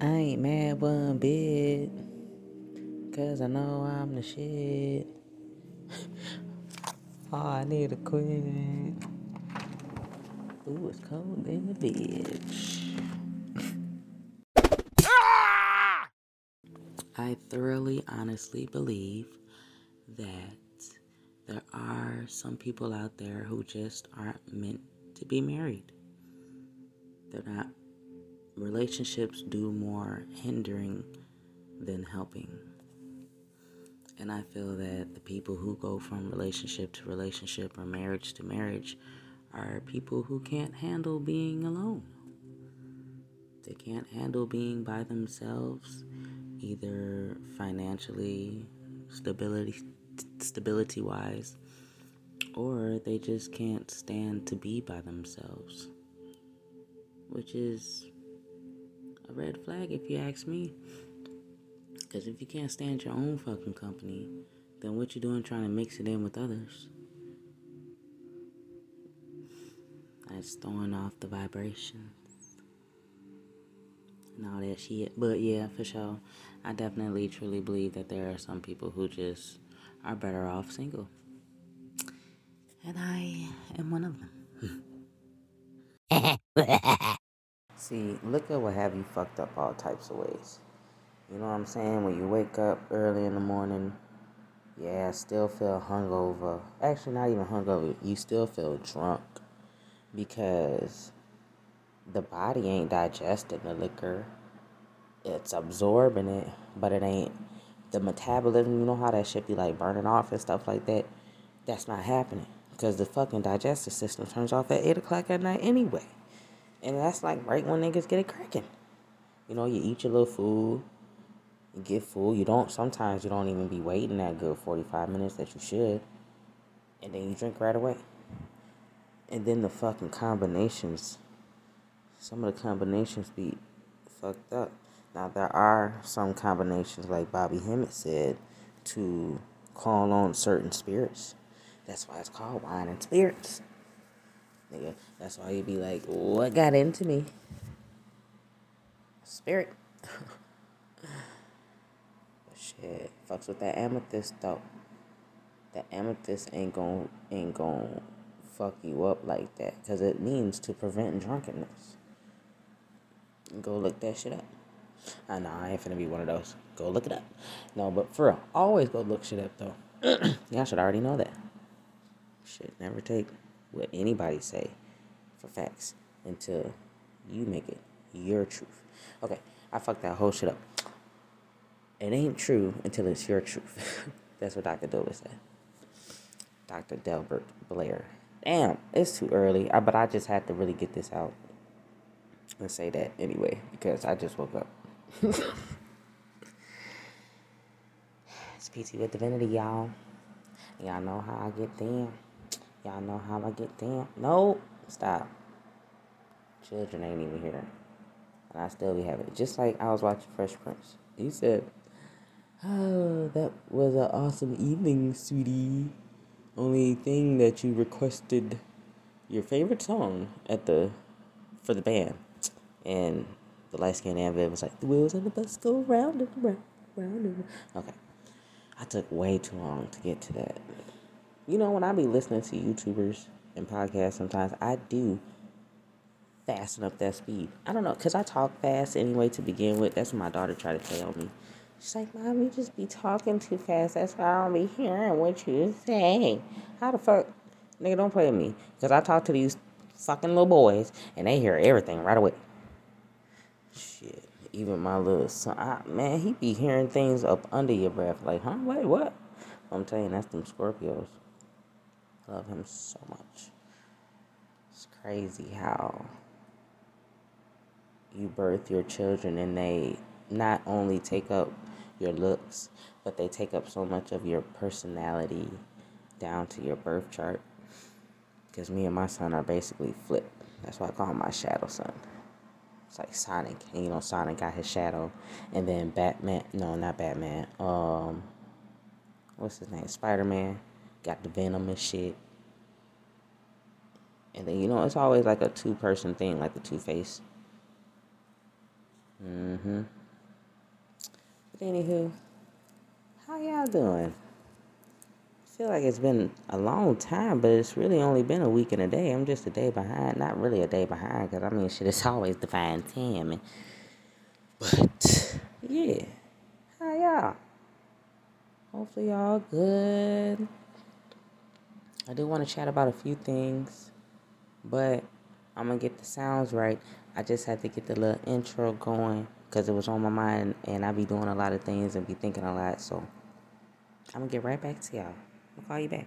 I ain't mad one bit. Cause I know I'm the shit. oh, I need to quit. Ooh, it's cold in the bitch. I thoroughly, honestly believe that there are some people out there who just aren't meant to be married. They're not, relationships do more hindering than helping. And I feel that the people who go from relationship to relationship or marriage to marriage are people who can't handle being alone. They can't handle being by themselves, either financially, stability stability wise, or they just can't stand to be by themselves, which is a red flag if you ask me. Because if you can't stand your own fucking company, then what you doing trying to mix it in with others? That's throwing off the vibrations and all that shit. But yeah, for sure, I definitely truly believe that there are some people who just are better off single. And I am one of them. See, at what have you fucked up all types of ways. You know what I'm saying? When you wake up early in the morning, yeah, still feel hungover. Actually, not even hungover. You still feel drunk because the body ain't digesting the liquor. It's absorbing it, but it ain't the metabolism, you know how that shit be like burning off and stuff like that. That's not happening because the fucking digestive system turns off at 8 o'clock at night anyway. And that's like right when niggas get it cracking. You know, you eat your little food, you get full. You don't, sometimes you don't even be waiting that good 45 minutes that you should. And then you drink right away. And then the fucking combinations, some of the combinations be fucked up. Now, there are some combinations, like Bobby Hemmitt said, to call on certain spirits. That's why it's called wine and spirits. Nigga, that's why you'd be like, what got into me? Spirit. shit, fucks with that amethyst though. That amethyst ain't gon' ain't gon' fuck you up like that, cause it means to prevent drunkenness. Go look that shit up. I know I ain't finna be one of those. Go look it up. No, but for real, always go look shit up though. Y'all should already know that. Shit, never take what anybody say for facts until you make it your truth. Okay, I fucked that whole shit up. It ain't true until it's your truth. That's what Dr. Dole said. Dr. Delbert Blair. Damn, it's too early, but I just had to really get this out and say that anyway because I just woke up. it's PT with Divinity, y'all. Y'all know how I get down. Y'all know how I get down. No, stop. Children ain't even here. And I still be having it. Just like I was watching Fresh Prince. He said, Oh, that was an awesome evening, sweetie. Only thing that you requested your favorite song at the for the band. And the light skinned Anvil was like, the wheels on the bus go round and round, round and round. Okay. I took way too long to get to that. You know, when I be listening to YouTubers and podcasts, sometimes I do fasten up that speed. I don't know, because I talk fast anyway to begin with. That's what my daughter tried to tell me. She's like, Mom, you just be talking too fast. That's why I don't be hearing what you say. How the fuck? Nigga, don't play with me. Because I talk to these fucking little boys and they hear everything right away. Shit. Even my little son, I, man, he be hearing things up under your breath. Like, huh? Wait, what? I'm telling you, that's them Scorpios. Love him so much. It's crazy how you birth your children and they not only take up your looks, but they take up so much of your personality down to your birth chart. Because me and my son are basically flipped. That's why I call him my shadow son. It's like Sonic. And you know, Sonic got his shadow. And then Batman. No, not Batman. Um, what's his name? Spider Man. Got the Venom and shit. And then, you know, it's always like a two person thing, like the Two Face. Mm-hmm. But anywho, how y'all doing? I feel like it's been a long time, but it's really only been a week and a day. I'm just a day behind. Not really a day behind, because I mean, shit, it's always defined time. But, yeah. How y'all? Hopefully, y'all good. I do want to chat about a few things, but I'm going to get the sounds right. I just had to get the little intro going because it was on my mind, and I be doing a lot of things and be thinking a lot. So, I'm going to get right back to y'all. I'll call you back.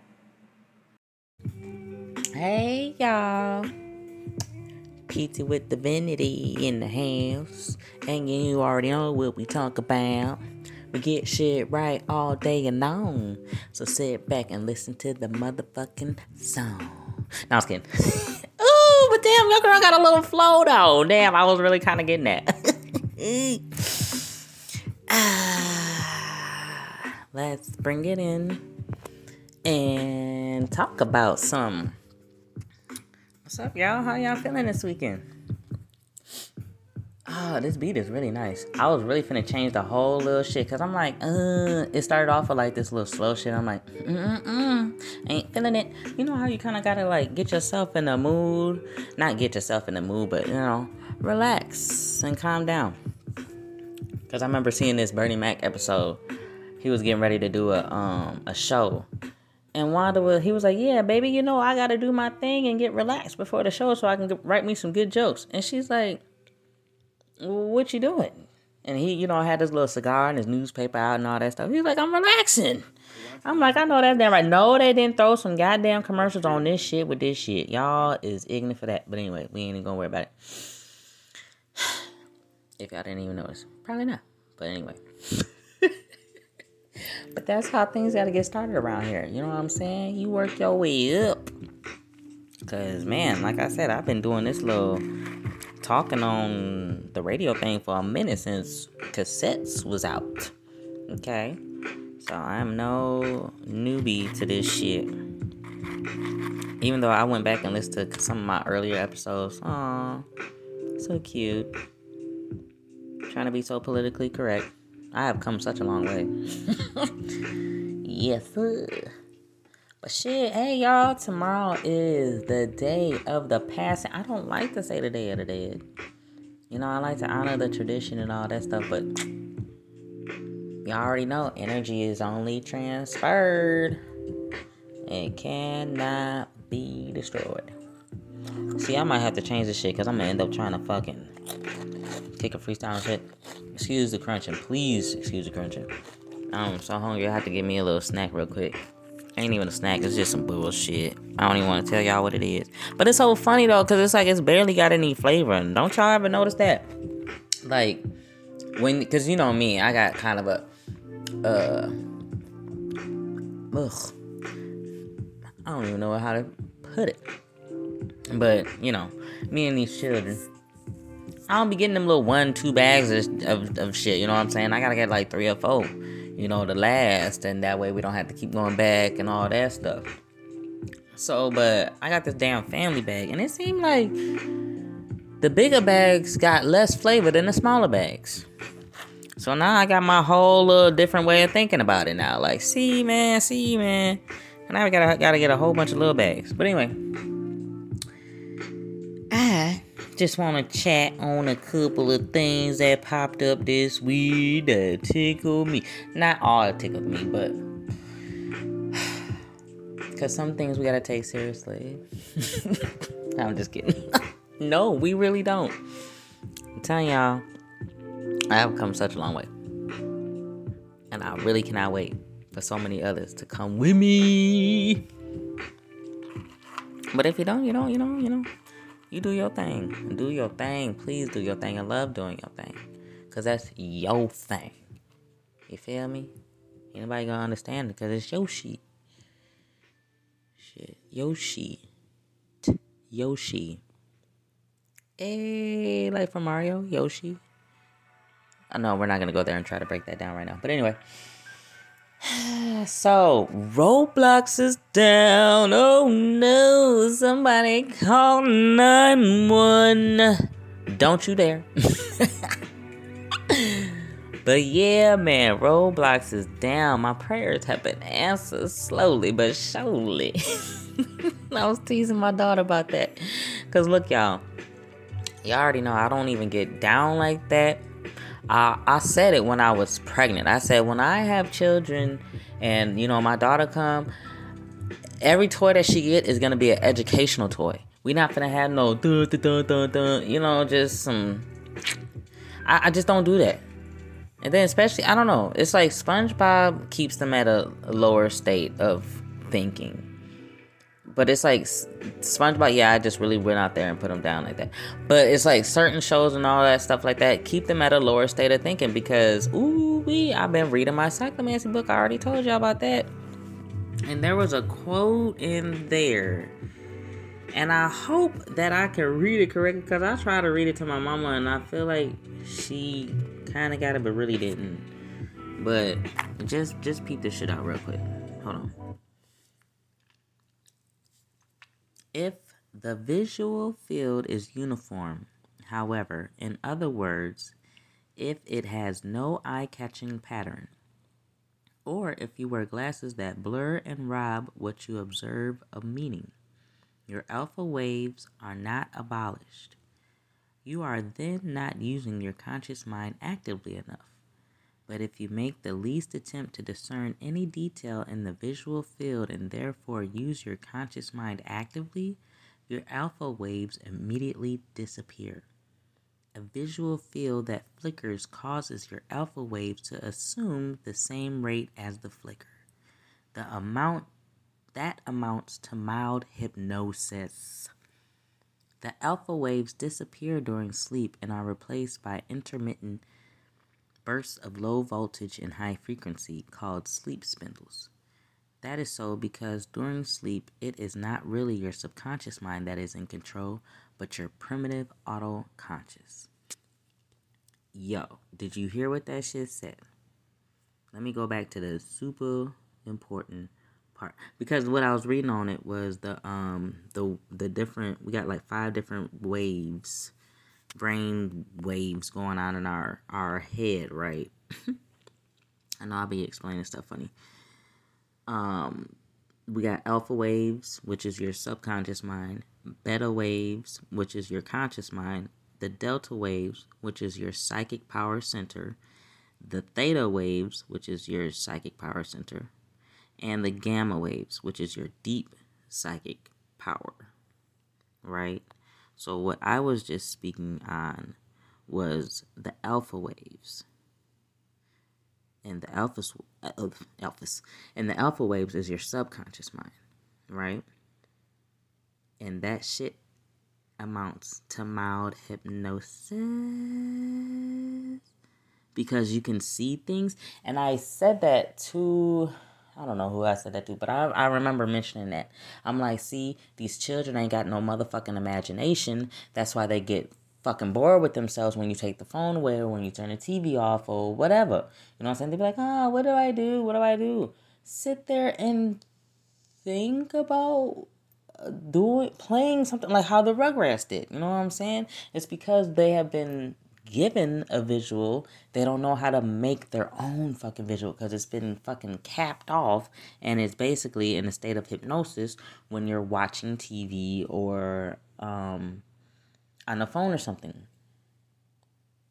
Hey, y'all. PT with Divinity in the house. And you already know what we talk about. We get shit right all day and long. So sit back and listen to the motherfucking song. No, I was kidding. Ooh, but damn, your girl got a little flow though. Damn, I was really kind of getting that. ah, let's bring it in and talk about some. What's up, y'all? How y'all feeling this weekend? Oh, this beat is really nice. I was really finna change the whole little shit because I'm like, uh, it started off with like this little slow shit. I'm like, mm-mm, ain't feeling it. You know how you kind of gotta like get yourself in the mood? Not get yourself in the mood, but you know, relax and calm down. Because I remember seeing this Bernie Mac episode. He was getting ready to do a um a show. And Wanda was, he was like, yeah, baby, you know, I got to do my thing and get relaxed before the show so I can write me some good jokes. And she's like, what you doing? And he, you know, had his little cigar and his newspaper out and all that stuff. He's like, I'm relaxing. I'm like, I know that's damn right. No, they didn't throw some goddamn commercials on this shit with this shit. Y'all is ignorant for that. But anyway, we ain't even gonna worry about it. If y'all didn't even notice. Probably not. But anyway. but that's how things gotta get started around here. You know what I'm saying? You work your way up. Cause man, like I said, I've been doing this little talking on the radio thing for a minute since cassettes was out. Okay? So I'm no newbie to this shit. Even though I went back and listened to some of my earlier episodes. Aw, so cute. Trying to be so politically correct. I have come such a long way. yes, sir. But shit, hey y'all, tomorrow is the day of the passing. I don't like to say the day of the dead. You know, I like to honor the tradition and all that stuff, but y'all already know energy is only transferred. It cannot be destroyed. See, I might have to change this shit because I'm gonna end up trying to fucking kick a freestyle shit. Excuse the crunching, please. Excuse the crunching. I'm so hungry. I have to give me a little snack real quick ain't even a snack. It's just some bullshit. I don't even want to tell y'all what it is. But it's so funny though, cause it's like it's barely got any flavor. And don't y'all ever notice that? Like when, cause you know me, I got kind of a, uh, ugh. I don't even know how to put it. But you know, me and these children. I don't be getting them little one, two bags of, of, of shit. You know what I'm saying? I gotta get like three or four you know, the last, and that way we don't have to keep going back and all that stuff. So, but I got this damn family bag, and it seemed like the bigger bags got less flavor than the smaller bags. So now I got my whole little different way of thinking about it now. Like, see, man, see, man. And now I gotta gotta get a whole bunch of little bags. But anyway, I just want to chat on a couple of things that popped up this week that tickled me. Not all tickled me, but because some things we gotta take seriously. I'm just kidding. no, we really don't. I'm telling y'all, I have come such a long way. And I really cannot wait for so many others to come with me. But if you don't, you don't, you know, you know. You do your thing. Do your thing. Please do your thing. I love doing your thing. Because that's your thing. You feel me? Anybody gonna understand it? Because it's Yoshi. Shit. Shit. Yoshi. Yoshi. Hey, like from Mario, Yoshi. I know we're not gonna go there and try to break that down right now. But anyway. So, Roblox is down. Oh no, somebody call 911. Don't you dare. But yeah, man, Roblox is down. My prayers have been answered slowly but surely. I was teasing my daughter about that. Cause look, y'all, y'all already know I don't even get down like that. I, I said it when I was pregnant. I said when I have children and you know my daughter come, every toy that she get is gonna be an educational toy. We not gonna have no duh, duh, duh, duh, you know, just some. I, I just don't do that. And then especially, I don't know. It's like SpongeBob keeps them at a lower state of thinking. But it's like SpongeBob, yeah, I just really went out there and put them down like that. But it's like certain shows and all that stuff like that keep them at a lower state of thinking because, ooh, we, I've been reading my psychomancy book. I already told y'all about that. And there was a quote in there. And I hope that I can read it correctly because I tried to read it to my mama and I feel like she kind of got it but really didn't. But just just peep this shit out real quick. Hold on. If the visual field is uniform, however, in other words, if it has no eye catching pattern, or if you wear glasses that blur and rob what you observe of meaning. Your alpha waves are not abolished. You are then not using your conscious mind actively enough. But if you make the least attempt to discern any detail in the visual field and therefore use your conscious mind actively, your alpha waves immediately disappear. A visual field that flickers causes your alpha waves to assume the same rate as the flicker. The amount that amounts to mild hypnosis. The alpha waves disappear during sleep and are replaced by intermittent bursts of low voltage and high frequency called sleep spindles. That is so because during sleep, it is not really your subconscious mind that is in control, but your primitive auto conscious. Yo, did you hear what that shit said? Let me go back to the super important part because what I was reading on it was the um the the different we got like five different waves, brain waves going on in our our head, right? I know I'll be explaining stuff funny. Um, we got alpha waves, which is your subconscious mind, beta waves, which is your conscious mind, the delta waves, which is your psychic power center, the theta waves, which is your psychic power center, and the gamma waves, which is your deep psychic power. Right? So, what I was just speaking on was the alpha waves and the alphas, uh, alphas, and the alpha waves is your subconscious mind, right? And that shit amounts to mild hypnosis because you can see things. And I said that to, I don't know who I said that to, but I, I remember mentioning that. I'm like, see, these children ain't got no motherfucking imagination. That's why they get fucking bored with themselves when you take the phone away or when you turn the TV off or whatever. You know what I'm saying? They be like, ah, oh, what do I do? What do I do? Sit there and think about uh, doing playing something like how the Rugrats did. You know what I'm saying? It's because they have been given a visual, they don't know how to make their own fucking visual because it's been fucking capped off and it's basically in a state of hypnosis when you're watching TV or um on the phone or something.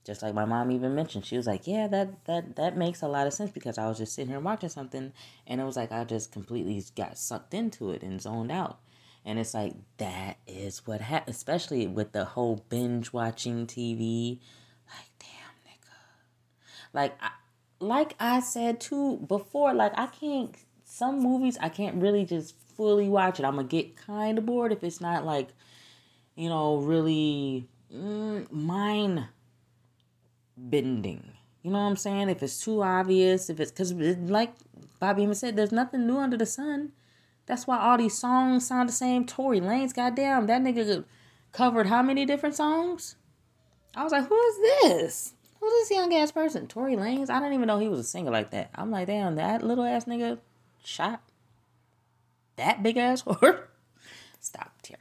Just like my mom even mentioned, she was like, "Yeah, that that that makes a lot of sense because I was just sitting here watching something, and it was like I just completely got sucked into it and zoned out." And it's like that is what happened, especially with the whole binge watching TV. Like, I, like I said too before, like I can't. Some movies I can't really just fully watch it. I'm gonna get kind of bored if it's not like you know, really mm, mind bending. You know what I'm saying? If it's too obvious, if it's because, like Bobby even said, there's nothing new under the sun. That's why all these songs sound the same. Tory Lanez, goddamn, that nigga covered how many different songs? I was like, who is this? Who's this young ass person? Tory Lanez? I didn't even know he was a singer like that. I'm like, damn, that little ass nigga shot that big ass whore. Stop here.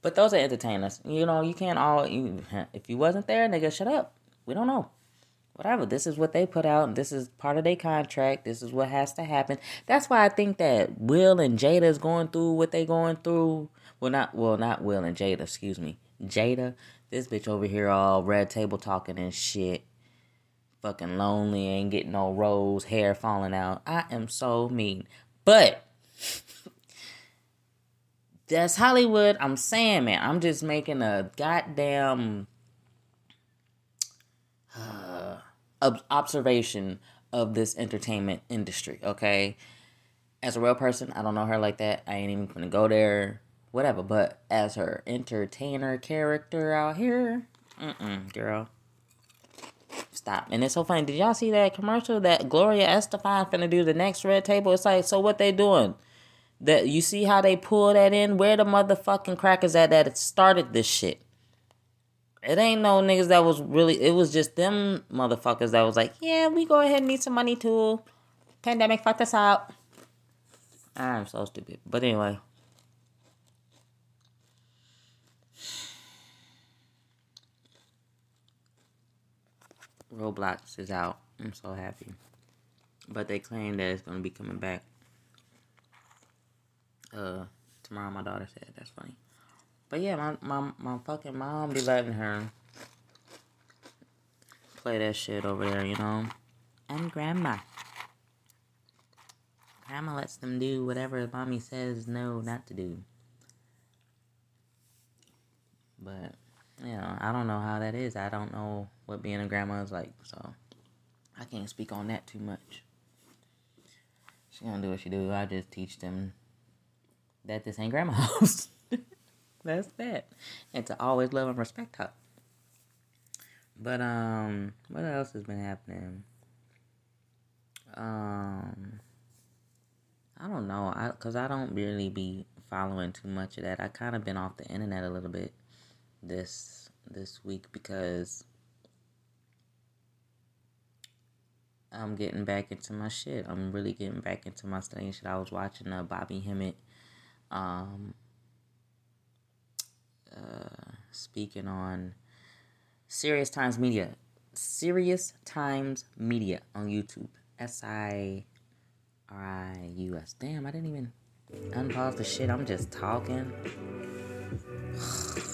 But those are entertainers. You know, you can't all. You, if you wasn't there, nigga, shut up. We don't know. whatever. This is what they put out, this is part of their contract. This is what has to happen. That's why I think that Will and Jada is going through what they going through. Well, not well, not Will and Jada. Excuse me, Jada. This bitch over here all red table talking and shit. Fucking lonely, ain't getting no rose, hair falling out. I am so mean, but. That's Hollywood. I'm saying, man. I'm just making a goddamn uh, observation of this entertainment industry, okay? As a real person, I don't know her like that. I ain't even gonna go there, whatever. But as her entertainer character out here, mm-mm, girl. Stop. And it's so funny. Did y'all see that commercial that Gloria Estefan finna do the next red table? It's like, so what they doing? That you see how they pull that in? Where the motherfucking crackers at that started this shit? It ain't no niggas that was really. It was just them motherfuckers that was like, yeah, we go ahead and need some money too. Pandemic fucked us out. I'm so stupid. But anyway. Roblox is out. I'm so happy. But they claim that it's gonna be coming back. Uh, tomorrow my daughter said that's funny. But yeah, my, my, my fucking mom be letting her play that shit over there, you know? And grandma. Grandma lets them do whatever mommy says no not to do. But, know, I don't know how that is. I don't know what being a grandma is like, so I can't speak on that too much. She gonna do what she do. I just teach them that this ain't grandma house. That's that. And to always love and respect her. But um what else has been happening? Um I don't know. I cuz I don't really be following too much of that. I kind of been off the internet a little bit this this week because I'm getting back into my shit. I'm really getting back into my studying shit. I was watching uh, Bobby Hemmitt um uh, speaking on Sirius Times Media. Sirius Times Media on YouTube. S I R I U S. Damn, I didn't even unpause the shit. I'm just talking.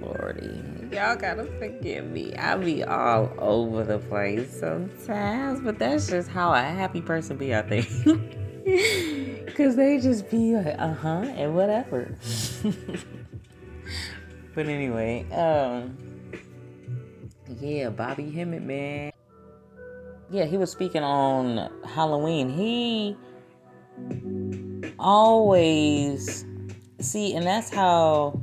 Lordy, y'all gotta forgive me. I be all over the place sometimes, but that's just how a happy person be, I think. Cause they just be like, uh huh, and whatever. But anyway, um, yeah, Bobby Hemmitt, man. Yeah, he was speaking on Halloween. He always see, and that's how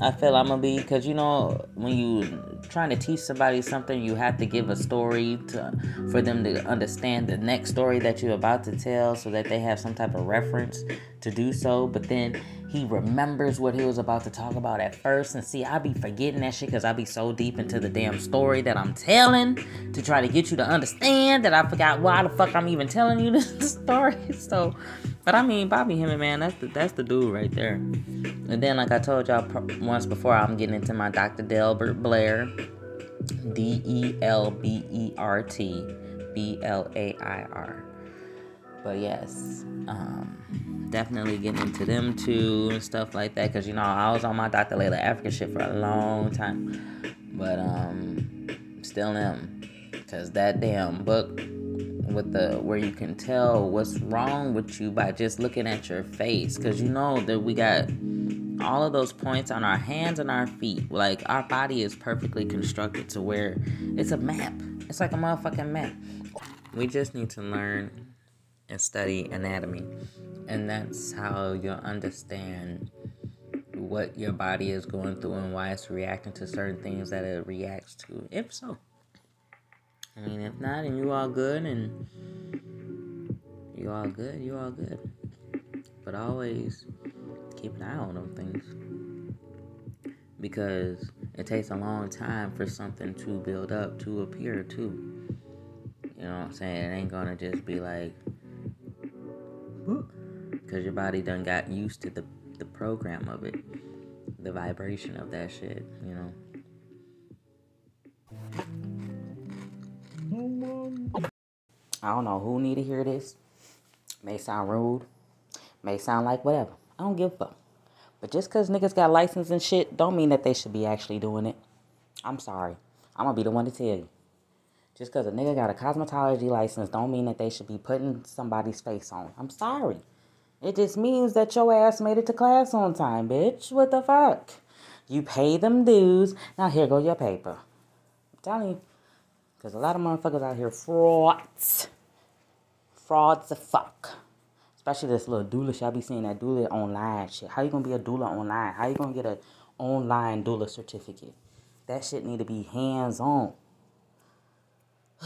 I feel I'm gonna be. Cause you know, when you trying to teach somebody something, you have to give a story to for them to understand the next story that you're about to tell, so that they have some type of reference to do so. But then he remembers what he was about to talk about at first. And see, I be forgetting that shit because I be so deep into the damn story that I'm telling to try to get you to understand that I forgot why the fuck I'm even telling you this story. So, but I mean, Bobby Hemmitt, man, that's the that's the dude right there. And then, like I told y'all once before, I'm getting into my Dr. Delbert Blair, D E L B E R T B L A I R. But yes, um, definitely getting into them too and stuff like that. Cause you know I was on my Dr. Llaila Afrika shit for a long time, but um, still am. Cause that damn book with the where you can tell what's wrong with you by just looking at your face. Cause you know that we got all of those points on our hands and our feet. Like our body is perfectly constructed to where it's a map. It's like a motherfucking map. We just need to learn and study anatomy. And that's how you'll understand what your body is going through and why it's reacting to certain things that it reacts to. If so. I mean, if not, and you all good, and you all good, you all good. But always keep an eye on them things. Because it takes a long time for something to build up, to appear, too. You know what I'm saying? It ain't gonna just be like, because your body done got used to the, the program of it, the vibration of that shit, you know. Don't know who need to hear this. May sound rude. May sound like whatever. I don't give a fuck. But just because niggas got license and shit, don't mean that they should be actually doing it. I'm sorry. I'm going to be the one to tell you. Just because a nigga got a cosmetology license don't mean that they should be putting somebody's face on. I'm sorry. It just means that your ass made it to class on time, bitch. What the fuck? You pay them dues. Now here go your paper. I'm telling you. Because a lot of motherfuckers out here frauds. Frauds the fuck. Especially this little doula shit. I be seeing that doula online shit. How you gonna be a doula online? How you gonna get an online doula certificate? That shit need to be hands on.